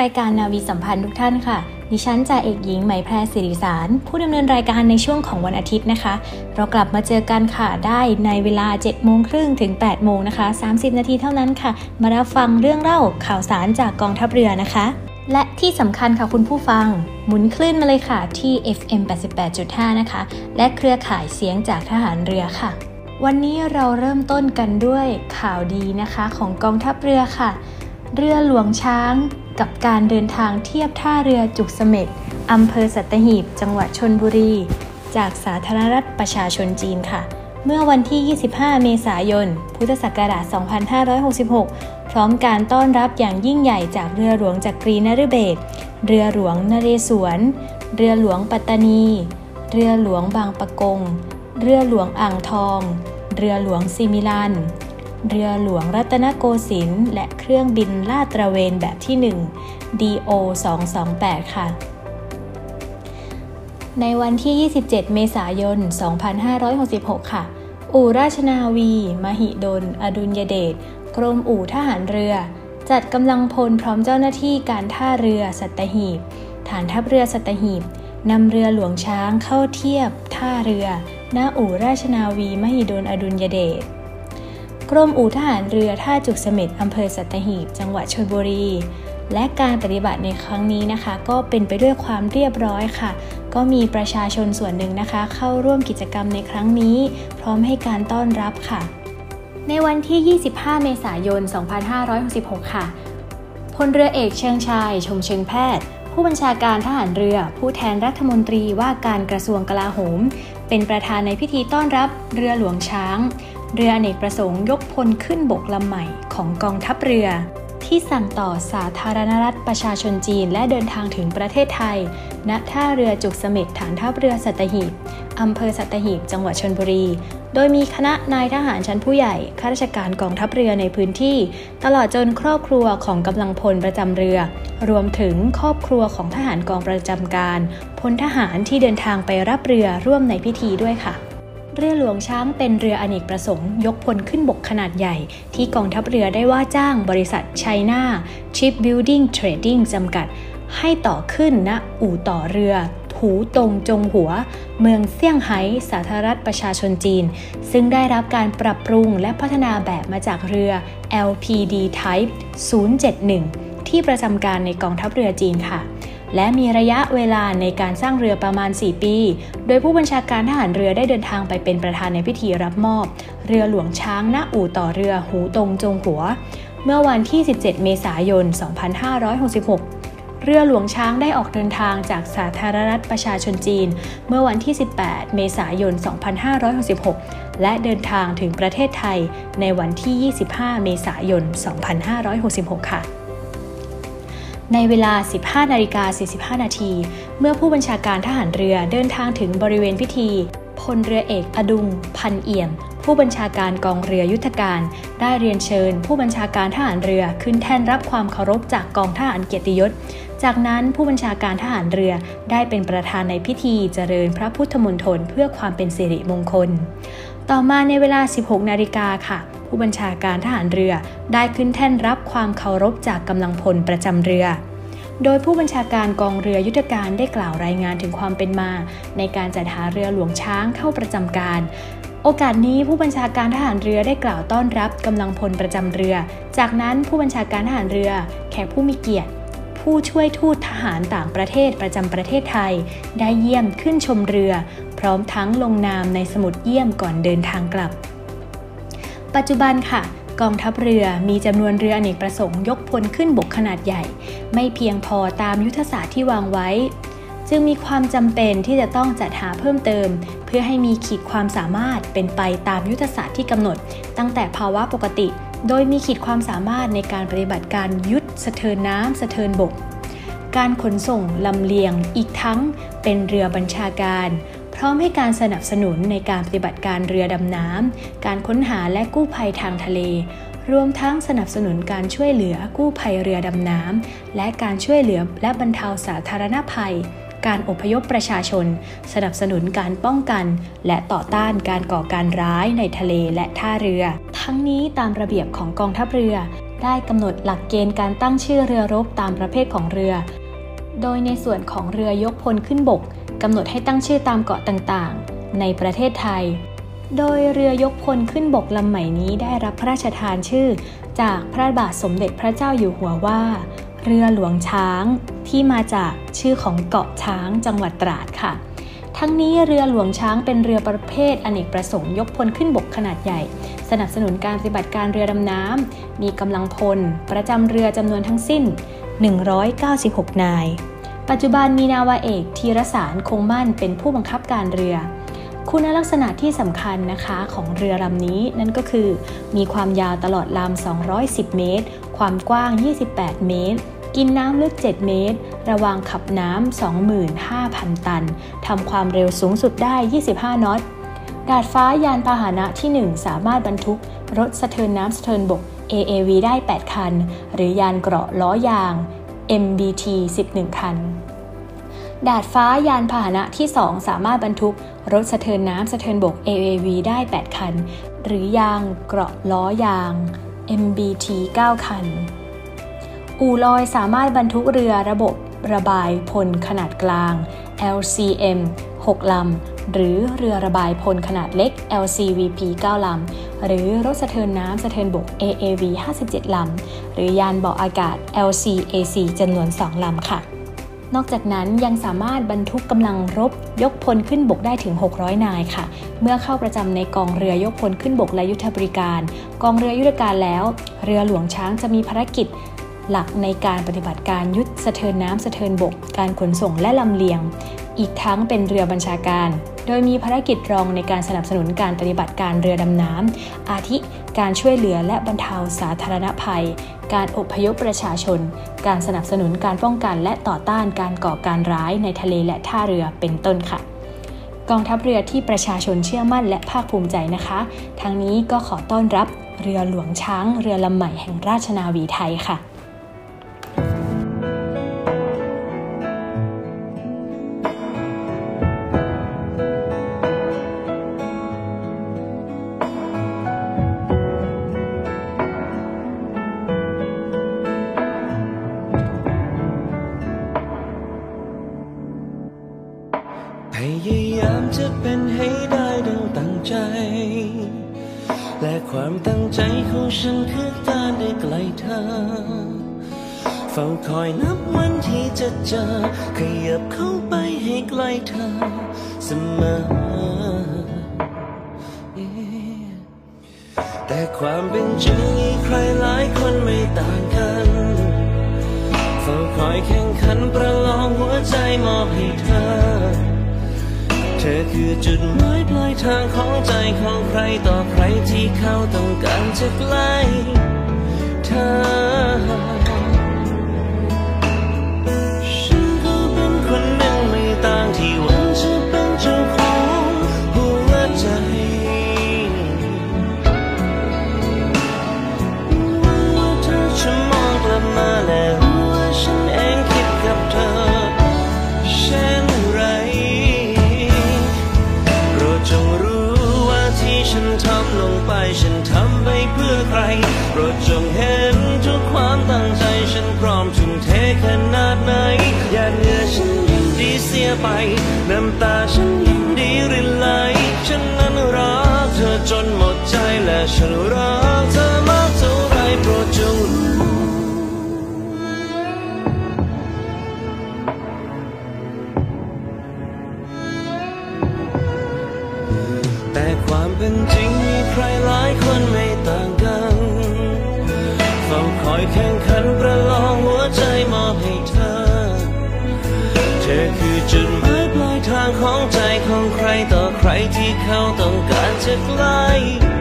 รายการนาวีสัมพันธ์ทุกท่านค่ะ ดิฉันจ่าเอกหญิงไหมแพรสิริสาร ผู้ดำเนินรายการในช่วงของวันอาทิตย์นะคะ เรากลับมาเจอกันค่ะได้ในเวลา 7 โมงครึ่งถึง 8 โมงนะคะ 30 นาทีเท่านั้นค่ะ มารับฟังเรื่องเล่าข่าวสารจากกองทัพเรือนะคะ และที่สำคัญค่ะคุณผู้ฟัง หมุนคลื่นมาเลยค่ะที่ FM 88.5 นะคะ และเครือข่ายเสียงจากทหารเรือค่ะ วันนี้เราเริ่มต้นกันด้วยข่าวดีนะคะ ของกองทัพเรือค่ะ เรือหลวงช้าง กับการเดินทางเทียบท่าเรือจุกเสม็ดอำเภอสัตหีบ จังหวัดชนบุรี จากสาธารณรัฐประชาชนจีนค่ะ เมื่อวันที่ 25 เมษายน พุทธศักราช 2566 พร้อมการต้อนรับอย่างยิ่งใหญ่จากเรือหลวงจักรีนฤเบศเรือหลวงนเรศวร เรือหลวงปัตตานี เรือหลวงบางปะกง เรือหลวงอ่างทอง เรือหลวงซิมิลัน เรือหลวงรัตนโกสินทร์และเครื่องบินลาดตระเวนแบบที่ 1 DO 228 ค่ะ ในวันที่ 27 เมษายน 2566 ค่ะ อู่ราชนาวี มหิดล อดุลยเดช กรมอู่ทหารเรือ จัดกำลังพลพร้อมเจ้าหน้าที่การท่าเรือสัตหีบ ฐานทัพเรือสัตหีบนำเรือหลวงช้างเข้าเทียบท่าเรือ หน้าอู่ราชนาวี มหิดล อดุลยเดช กรมอู่ทหารเรือท่าจุกเสม็ดอำเภอสัตหีบ จังหวัดชลบุรี และการปฏิบัติในครั้งนี้นะคะ ก็เป็นไปด้วยความเรียบร้อยค่ะ ก็มีประชาชนส่วนหนึ่งนะคะ เข้าร่วมกิจกรรมในครั้งนี้ พร้อมให้การต้อนรับค่ะ ในวันที่ 25 เมษายน 2566 ค่ะพลเรือเอกเชิงชาย ชมเชิงแพทย์ ผู้บัญชาการทหารเรือ ผู้แทนรัฐมนตรีว่าการกระทรวงกลาโหม เป็นประธานในพิธีต้อนรับเรือหลวงช้าง เรืออเนกประสงค์ยกพลขึ้นบกลำใหม่ของกองทัพเรือ ที่สั่งต่อสาธารณรัฐประชาชนจีนและเดินทางถึงประเทศไทย ณ ท่าเรือจุกเสม็ดฐานทัพเรือสัตหีบอำเภอสัตหีบ จังหวัดชนบุรี โดยมีคณะนายทหารชั้นผู้ใหญ่ ข้าราชการกองทัพเรือในพื้นที่ ตลอดจนครอบครัวของกำลังพลประจำเรือ รวมถึงครอบครัวของทหารกองประจำการ พลทหารที่เดินทางไปรับเรือร่วมในพิธีด้วยค่ะ เรือหลวงช้างเป็นเรืออเนกประสงค์ยกพลขึ้นบกขนาดใหญ่ ที่กองทัพเรือได้ว่าจ้างบริษัทไชน่า Shipbuilding Trading จำกัด ให้ต่อขึ้นณอู่ต่อเรือหูตรงจงหัว เมืองเซี่ยงไฮ้สาธารณรัฐประชาชนจีน ซึ่งได้รับการปรับปรุงและพัฒนาแบบมาจากเรือ LPD Type 071 ที่ประจำการในกองทัพเรือจีนค่ะ และมีระยะเวลาในการสร้างเรือประมาณ 4 ปี โดยผู้บัญชาการทหารเรือได้เดินทางไปเป็นประธานในพิธีรับมอบ เรือหลวงช้างณอู่ต่อเรือหูตงจงหัว เมื่อวันที่ 17 เมษายน 2566เรือหลวงช้างได้ออกเดินทางจากสาธารณรัฐประชาชนจีน เมื่อวันที่ 18 เมษายน 2566 และเดินทางถึงประเทศไทยในวันที่ 25 เมษายน 2566 ค่ะ ในเวลา 15นาฬิกา45 นาที เมื่อผู้บัญชาการทหารเรือเดินทางถึงบริเวณพิธีพลเรือเอกอดุง พันเอี่ยม ผู้บัญชาการกองเรือยุทธการ ได้เรียนเชิญ ผู้บัญชาการทหารเรือขึ้นแท่นรับความเคารพจากกองทหารเกียรติยศ จากนั้นผู้บัญชาการทหารเรือได้เป็นประธานในพิธีเจริญพระพุทธมนตรเพื่อความเป็นสิริมงคล ต่อมาในเวลา 16 นาฬิกาค่ะ ผู้บัญชาการทหารเรือได้ขึ้นแท่นรับความเคารพจากกำลังพลประจำเรือ โดยผู้บัญชาการกองเรือยุทธการได้กล่าวรายงานถึงความเป็นมา ในการจัดหาเรือหลวงช้างเข้าประจำการ โอกาสนี้ผู้บัญชาการทหารเรือได้กล่าวต้อนรับกำลังพลประจำเรือ จากนั้นผู้บัญชาการทหารเรือ แขกผู้มีเกียรติผู้ช่วยทูตทหารต่างประเทศประจำประเทศไทย ได้เยี่ยมขึ้นชมเรือ พร้อมทั้งลงนามในสมุดเยี่ยมก่อนเดินทางกลับ ปัจจุบันค่ะ กองทัพเรือมีจำนวนเรืออเนกประสงค์ยกพลขึ้นบกขนาดใหญ่ ไม่เพียงพอตามยุทธศาสตร์ที่วางไว้ จึงมีความจำเป็นที่จะต้องจัดหาเพิ่มเติม เพื่อให้มีขีดความสามารถเป็นไปตามยุทธศาสตร์ที่กำหนด ตั้งแต่ภาวะปกติ โดยมีขีดความสามารถในการปฏิบัติการยุทธสะเทินน้ำสะเทินบกการขนส่งลำเลียงอีกทั้งเป็นเรือบัญชาการ พร้อมให้การสนับสนุนในการปฏิบัติการเรือดำน้ำ การค้นหาและกู้ภัยทางทะเล รวมทั้งสนับสนุนการช่วยเหลือกู้ภัยเรือดำน้ำ และการช่วยเหลือและบรรเทาสาธารณภัย การอพยพประชาชน สนับสนุนการป้องกัน และต่อต้านการก่อการร้ายในทะเลและท่าเรือ ทั้งนี้ตามระเบียบของกองทัพเรือ ได้กำหนดหลักเกณฑ์การตั้งชื่อเรือรบตามประเภทของเรือ โดยในส่วนของเรือยกพลขึ้นบก กำหนดให้ตั้งชื่อตามเกาะต่างๆ ในประเทศไทย โดยเรือยกพลขึ้นบกลำใหม่นี้ได้รับพระราชทานชื่อ จากพระบาทสมเด็จพระเจ้าอยู่หัวว่า เรือหลวงช้างที่มาจากชื่อของเกาะช้างจังหวัดตราดค่ะ ทั้งนี้เรือหลวงช้างเป็นเรือประเภทอเนกประสงค์ยกพลขึ้นบกขนาดใหญ่ สนับสนุนการปฏิบัติการเรือดำน้ำมีกำลังพล ประจำเรือจำนวนทั้งสิ้น 196 นาย ปัจจุบันมีนาวาเอกธีรสารคงมั่นเป็นผู้บังคับการเรือ คุณลักษณะที่สำคัญนะคะของเรือลำนี้นั่นก็คือ มีความยาวตลอดลำ 210 เมตร ความกว้าง 28 เมตร กินน้ำลึก 7 เมตร ระวางขับน้ำ 25,000 ตัน ทำความเร็วสูงสุดได้ 25 นอต ดาดฟ้ายานพาหนะที่ 1 สามารถบรรทุก รถสะเทินน้ำสะเทินบก AAV ได้ 8 คัน หรือยานเกราะล้อยาง MBT 11 คัน ดาดฟ้ายานพาหนะที่ 2 สามารถบรรทุกรถสะเทินน้ำสะเทินบก AAV ได้ 8 คัน หรือยางเกราะล้อยาง MBT 9 คัน อูลอยสามารถบรรทุกเรือระบบระบายพลขนาดกลาง LCM 6 ลำ หรือเรือระบายพลขนาดเล็ก LCVP 9 ลำ หรือรถสะเทินน้ำสะเทินบก AAV 57 ลำ หรือยานเบาะอากาศ LCAC จำนวน 2 ลำค่ะ นอกจากนั้นยังสามารถบรรทุกกำลังรบยกพลขึ้นบกได้ถึง 600 นายค่ะ เมื่อเข้าประจำในกองเรือยกพลขึ้นบกและยุทธบริการ กองเรือยุทธการแล้ว เรือหลวงช้างจะมีภารกิจหลักในการปฏิบัติการยุทธสะเทินน้ำสะเทินบก การขนส่งและลำเลียง อีกทั้งเป็นเรือบัญชาการ โดยมีภารกิจรองในการสนับสนุนการปฏิบัติการเรือดำน้ำ อาทิ การช่วยเหลือและบรรเทาสาธารณภัย การอพยพประชาชน การสนับสนุนการป้องกันและต่อต้านการก่อการร้ายในทะเลและท่าเรือเป็นต้นค่ะ กองทัพเรือที่ประชาชนเชื่อมั่นและภาคภูมิใจนะคะทั้งนี้ก็ขอต้อนรับเรือหลวงช้าง เรือลำใหม่แห่งราชนาวีไทยค่ะ ฝ้าคอยนับวันที่จะเจอ ขยับเข้าไปให้ใกล้เธอเสมอ แต่ความเป็นจริงใครหลายคนไม่ต่างกันเฝ้าคอยแข่งขันประลองหัวใจมอบให้เธอ เธอคือจุดหมายปลายทางของใจของใครต่อใครที่เขาต้องการจะใกล้เธอ อยแข่งขันประลองหัวใจมอบให้เธอ เธอคือจุดหมายปลายทางของใจของใครต่อใครที่เขาต้องการจะใกล้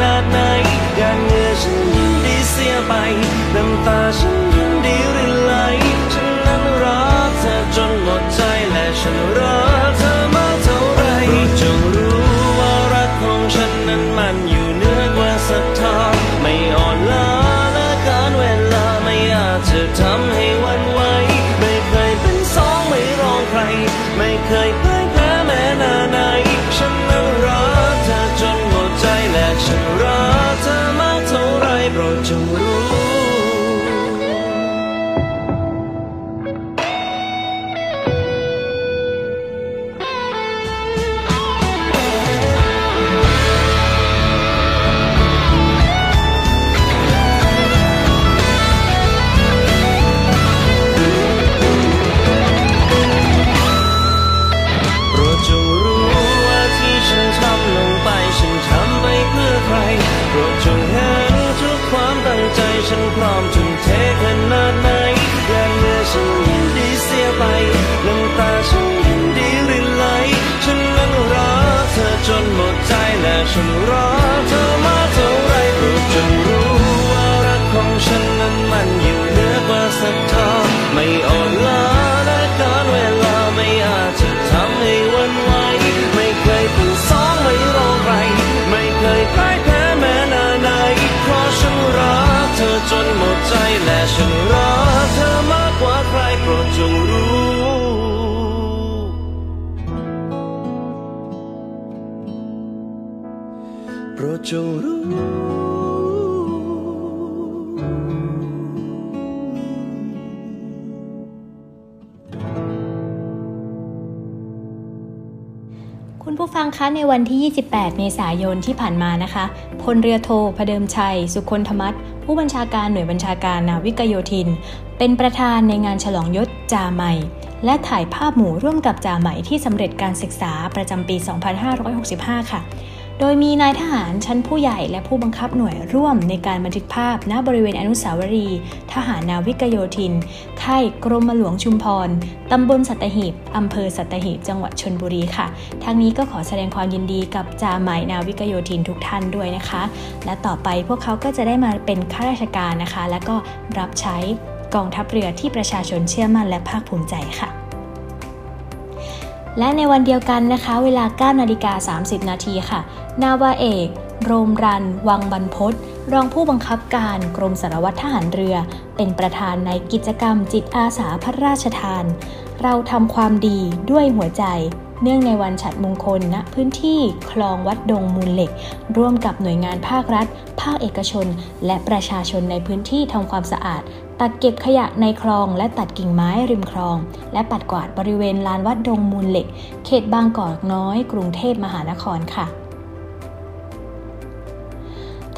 นาดไหนหยารเงื่อฉันยินดีเสียไปน้ำตาฉัน ฉันรักเธอมาเท่าไรโปรดจงรู้ว่ารักของฉันนั้นมันอยู่เหนือกว่าศรัทธาไม่อ่อนล้าและการเวลาไม่อาจจะทำให้วันไหวไม่เคยเป็นสองไม่รอใครไม่เคยพ่ายแพ้แม้นาไหนเพราะฉันรักเธอจนหมดใจและฉันรัก จงรู้ คุณผู้ฟังคะในวันที่ 28 เมษายนที่ผ่านมานะคะ พลเรือโทพเดิมชัย สุคนธมัตผู้บัญชาการหน่วยบัญชาการนาวิกโยธิน เป็นประธานในงานฉลองยศจ่าใหม่และถ่ายภาพหมู่ร่วมกับจ่าใหม่ที่สำเร็จการศึกษาประจำปี 2565 ค่ะ โดยมีนายทหารชั้นผู้ใหญ่และผู้บังคับหน่วยร่วมในการบันทึกภาพณบริเวณอนุสาวรีย์ทหารนาวิกโยธิน ค่ายกรมหลวงชุมพร ตำบลสัตหีบ อำเภอสัตหีบ จังหวัดชนบุรีค่ะทั้งนี้ก็ขอแสดงความยินดีกับจ่าหม่นาวิกโยธินทุกท่านด้วยนะคะ และต่อไปพวกเขาก็จะได้มาเป็นข้าราชการนะคะ และก็รับใช้กองทัพเรือที่ประชาชนเชื่อมั่นและภาคภูมิใจค่ะ และในวันเดียวกันนะคะ เวลา 9 นาฬิกา 30 นาทีค่ะ นาวาเอก โรมรัน วังบรรพศรองผู้บังคับการกรมสารวัตรทหารเรือ เป็นประธานในกิจกรรมจิตอาสาพระราชทาน เราทำความดีด้วยหัวใจ เนื่องในวันฉัดมงคลณพื้นที่คลองวัดดงมูลเหล็ก ร่วมกับหน่วยงานภาครัฐ ภาคเอกชน และประชาชนในพื้นที่ทำความสะอาด ตัดเก็บขยะในคลองและตัดกิ่งไม้ริมคลอง และปัดกวาดบริเวณลานวัดดงมูลเหล็ก เขตบางกอกน้อย กรุงเทพมหานครค่ะ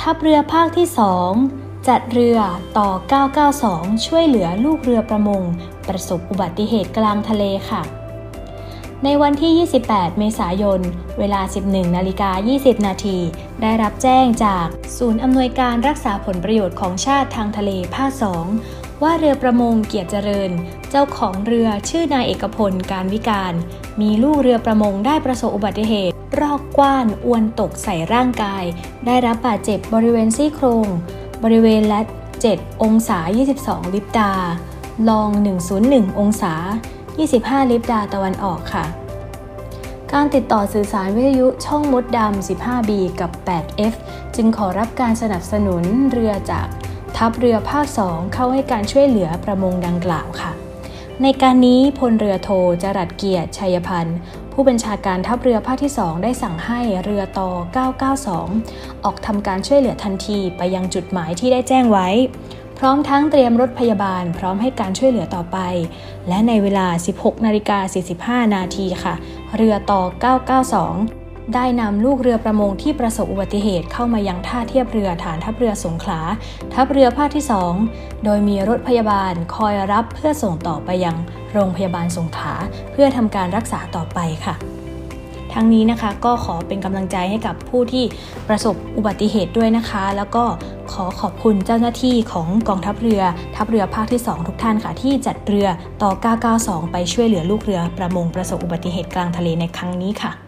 ทัพเรือภาคที่ 2จัดเรือต่อ 992 ช่วยเหลือลูกเรือประมง ประสบอุบัติเหตุกลางทะเลค่ะ ในวันที่ 28 เมษายน เวลา 11 นาฬิกา 20 นาที ได้รับแจ้งจากศูนย์อำนวยการรักษาผลประโยชน์ของชาติทางทะเลภาค 2 ว่าเรือประมงเกียรติเจริญ เจ้าของเรือชื่อนายเอกพลการวิการ มีลูกเรือประมงได้ประสบอุบัติเหตุ รอกกว้านอวนตกใส่ร่างกาย ได้รับบาดเจ็บบริเวณซี่โครง บริเวณและ 7 องศา 22 ลิปดาลอง 101 องศา 25 ลิบดาตะวันออกค่ะ การติดต่อสื่อสารวิทยุช่องมดดำ 15B กับ 8F จึงขอรับการสนับสนุนเรือจากทัพเรือภาค 2 เข้าให้การช่วยเหลือประมงดังกล่าวค่ะ ในการนี้พลเรือโทจรัสเกียรติชัยพันธ์ผู้บัญชาการทัพเรือภาคที่ 2 ได้สั่งให้เรือต่อ 992 ออกทำการช่วยเหลือทันทีไปยังจุดหมายที่ได้แจ้งไว้ พร้อมทั้งเตรียมรถพยาบาล พร้อมให้การช่วยเหลือต่อไป และในเวลา 16นาฬิกา45 นาทีค่ะ เรือต่อ 992 ได้นำลูกเรือประมงที่ประสบอุบัติเหตุเข้ามายังท่าเทียบเรือฐานทัพเรือสงขลา ทัพเรือภาคที่ 2 โดยมีรถพยาบาลคอยรับเพื่อส่งต่อไปยังโรงพยาบาลสงขลาเพื่อทำการรักษาต่อไปค่ะ ทั้งนี้นะคะก็ขอเป็นกำลังใจให้กับผู้ที่ประสบอุบัติเหตุด้วยนะคะ แล้วก็ขอขอบคุณเจ้าหน้าที่ของกองทัพเรือ ทัพเรือภาคที่ 2 ทุกท่านค่ะ ที่จัดเรือต่อ 992 ไปช่วยเหลือลูกเรือประมงประสบอุบัติเหตุกลางทะเลในครั้งนี้ค่ะ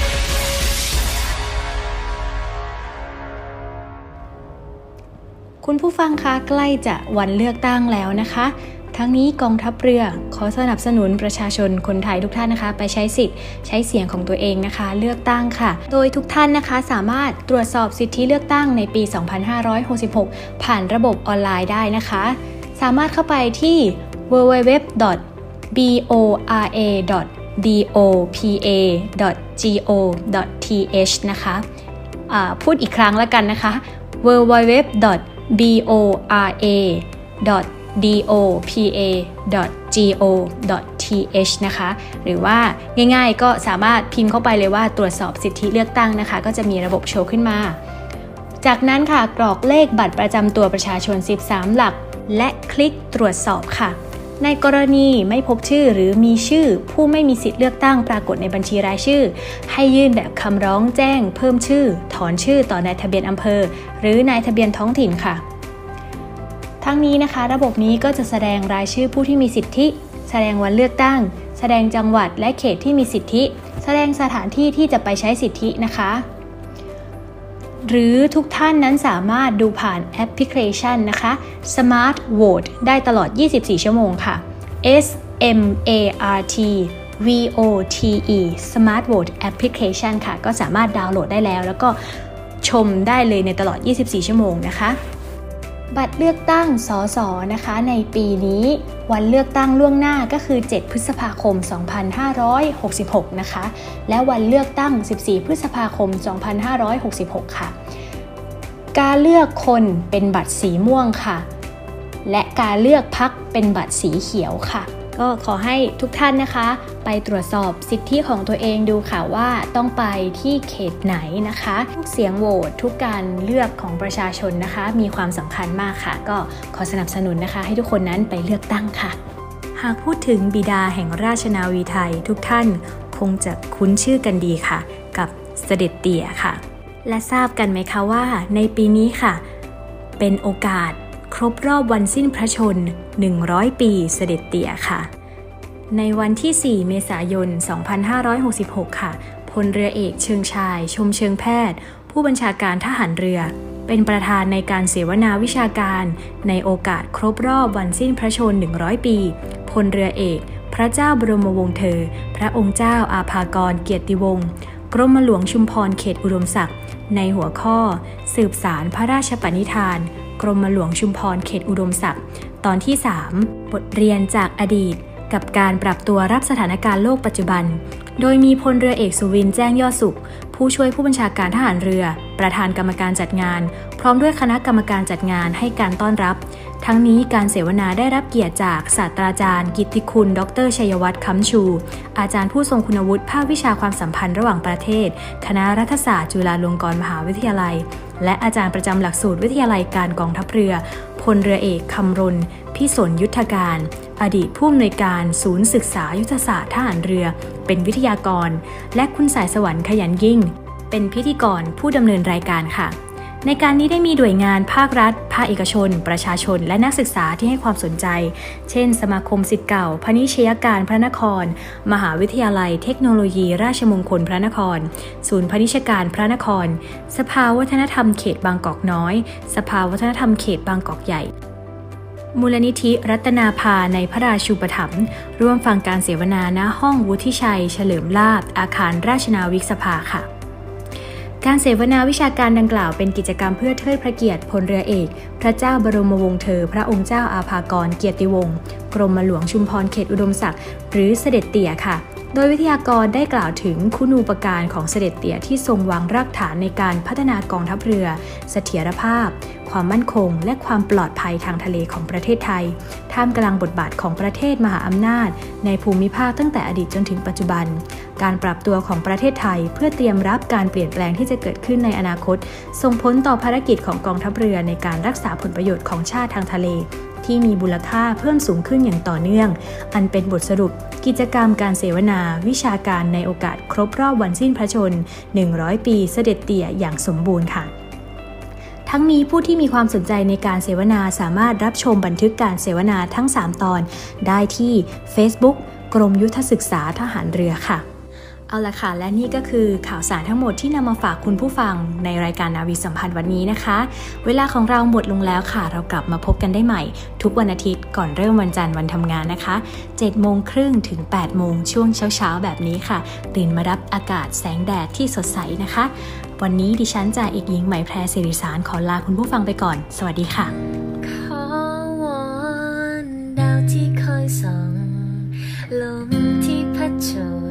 คุณผู้ฟังคะใกล้จะวันเลือกตั้งแล้วนะคะ ทั้งนี้กองทัพเรือขอสนับสนุนประชาชนคนไทยทุกท่านนะคะ ไปใช้สิทธิ์ใช้เสียงของตัวเองนะคะ เลือกตั้งค่ะ โดยทุกท่านนะคะสามารถตรวจสอบสิทธิเลือกตั้งในปี 2566 ผ่านระบบออนไลน์ได้นะคะ สามารถเข้าไปที่ www.boa.dopa.go.th นะคะะพูดอีกครั้งแล้วกันนะคะ www bora.dopa.go.th นะคะ หรือว่าง่ายๆก็สามารถพิมพ์เข้าไปเลยว่าตรวจสอบสิทธิเลือกตั้งนะคะ ก็จะมีระบบโชว์ขึ้นมา จากนั้นค่ะกรอกเลขบัตรประจำตัวประชาชน 13 หลัก และคลิกตรวจสอบค่ะ ในกรณีไม่พบชื่อหรือมีชื่อ ผู้ไม่มีสิทธิ์เลือกตั้งปรากฏในบัญชีรายชื่อ ให้ยื่นแบบคำร้องแจ้ง เพิ่มชื่อ ถอนชื่อต่อนายทะเบียนอำเภอ หรือนายทะเบียนท้องถิ่นค่ะ ทั้งนี้นะคะ ระบบนี้ก็จะแสดงรายชื่อผู้ที่มีสิทธิ แสดงวันเลือกตั้ง แสดงจังหวัดและเขตที่มีสิทธิ แสดงสถานที่ที่จะไปใช้สิทธินะคะ หรือทุกท่านนั้นสามารถดูผ่านแอปพลิเคชันนะคะ Smart Vote ได้ตลอด 24 ชั่วโมงค่ะ S M A R T V O T E Smart Vote Application ค่ะ ก็สามารถดาวน์โหลดได้แล้ว แล้วก็ชมได้เลยในตลอด 24 ชั่วโมงนะคะ บัตรเลือกตั้งสสนะคะ ในปีนี้ วันเลือกตั้งล่วงหน้าก็คือ 7 พฤษภาคม 2566 นะคะ และวันเลือกตั้ง 14 พฤษภาคม 2566 ค่ะ การเลือกคนเป็นบัตรสีม่วงค่ะ และการเลือกพักเป็นบัตรสีเขียวค่ะ ก็ขอให้ทุกท่านนะคะ ไปตรวจสอบสิทธิของตัวเองดูค่ะว่าต้องไปที่เขตไหนนะคะ ทุกเสียงโหวตทุกการเลือกของประชาชนนะคะ มีความสำคัญมากค่ะ ก็ขอสนับสนุนนะคะ ให้ทุกคนนั้นไปเลือกตั้งค่ะ หากพูดถึงบิดาแห่งราชนาวีไทยทุกท่านคงจะคุ้นชื่อกันดีค่ะ กับเสด็จเตี่ยค่ะ และทราบกันไหมคะว่าในปีนี้ค่ะ เป็นโอกาส ครบรอบวันสิ้นพระชน 100 ปีเสด็จเตี่ยค่ะ ในวันที่ 4 เมษายน 2566 ค่ะพลเรือเอกเชิงชาย ชมเชิงแพทย์ ผู้บัญชาการทหารเรือ เป็นประธานในการเสวนาวิชาการ ในโอกาสครบรอบวันสิ้นพระชน 100 ปี พลเรือเอก พระเจ้าบรมวงศ์เธอ พระองค์เจ้าอาภากรเกียรติวงศ์กรมหลวงชุมพรเขตอุดมศักดิ์ในหัวข้อ สืบสารพระราชปณิธาน กรมหลวงชุมพรเขตอุดมศักดิ์ตอนที่ 3 บทเรียนจากอดีต กับการปรับตัวรับสถานการณ์โลกปัจจุบัน โดยมีพลเรือเอกสุวินแจ้งยอดสุข ผู้ช่วยผู้บัญชาการทหารเรือ ประธานกรรมการจัดงาน พร้อมด้วยคณะกรรมการจัดงานให้การต้อนรับ ทั้งนี้การเสวนาได้รับเกียรติจากศาสตราจารย์ กิติคุณ ดรชัยวัฒน์คำชู อาจารย์ผู้ทรงคุณวุฒิภาควิชาความสัมพันธ์ระหว่างประเทศ คณะรัฐศาสตร์จุฬาลงกรณ์มหาวิทยาลัย และอาจารย์ประจำหลักสูตรวิทยาลัยการกองทัพเรือพลเรือเอกคำรณ พิสนยุทธการ อดีตผู้อำนวยการศูนย์ศึกษายุทธศาสตร์ทหารเรือ เป็นวิทยากร และคุณสายสวรรค์ขยันยิ่ง เป็นพิธีกรผู้ดำเนินรายการค่ะ ในการนี้ได้มีหน่วยงานภาครัฐ ภาคเอกชน ประชาชน และนักศึกษาที่ให้ความสนใจ เช่น สมาคมสิทธิ์เก่า พนิชยการพระนคร มหาวิทยาลัย เทคโนโลยี ราชมงคลพระนคร ศูนย์พนิชการพระนคร สภาวัฒนธรรมเขตบางกอกน้อย สภาวัฒนธรรมเขตบางกอกใหญ่มูลนิธิรัตนาภาในพระราชูปถัมภ์ร่วมฟังการเสวนาณห้องวุฒิชัย เฉลิมลาบอาคารราชนาวิกสภาค่ะ การเสวนาวิชาการดังกล่าวเป็นกิจกรรมเพื่อเทิดพระเกียรติพลเรือเอก พระเจ้าบรมวงศ์เธอ พระองค์เจ้าอาภากรเกียรติวงศ์กรมหลวงชุมพรเขตอุดมศักดิ์หรือเสด็จเตี่ยค่ะ โดยวิทยากรได้กล่าวถึงคุณูปการของเสด็จเตี่ยที่ทรงวางรากฐานในการพัฒนากองทัพเรือ เสถียรภาพ ความมั่นคง และความปลอดภัยทางทะเลของประเทศไทย ท่ามกลางบทบาทของประเทศมหาอำนาจ ในภูมิภาคตั้งแต่อดีตจนถึงปัจจุบัน การปรับตัวของประเทศไทย เพื่อเตรียมรับการเปลี่ยนแปลงที่จะเกิดขึ้นในอนาคต ส่งผลต่อภารกิจของกองทัพเรือในการรักษาผลประโยชน์ของชาติทางทะเล ที่มีมูลค่าเพิ่มสูงขึ้นอย่างต่อเนื่อง อันเป็นบทสรุปกิจกรรมการเสวนาวิชาการในโอกาสครบรอบวันสิ้นพระชน 100 ปีเสด็จเตี่ยอย่างสมบูรณ์ค่ะทั้งนี้ผู้ที่มีความสนใจในการเสวนาสามารถรับชมบันทึกการเสวนาทั้ง 3 ตอน ได้ที่ Facebook กรมยุทธศึกษาทหารเรือค่ะ เอาละค่ะ และนี่ก็คือข่าวสารทั้งหมดที่นำมาฝากคุณผู้ฟังในรายการนาวีสัมพันธ์วันนี้นะคะ เวลาของเราหมดลงแล้วค่ะ เรากลับมาพบกันได้ใหม่ ทุกวันอาทิตย์ก่อนเริ่มวันจันทร์วันทำงานนะคะ7โมงครึ่งถึง8โมงช่วงเช้าๆแบบนี้ค่ะ ตื่นมารับอากาศแสงแดดที่สดใสนะคะ วันนี้ดิฉันจ่าเอกหญิงไหมแพรสิริสารขอลาคุณผู้ฟังไปก่อน สวัสดีค่ะขอวอนดาวที่คอยส่องลมที่พัดโชย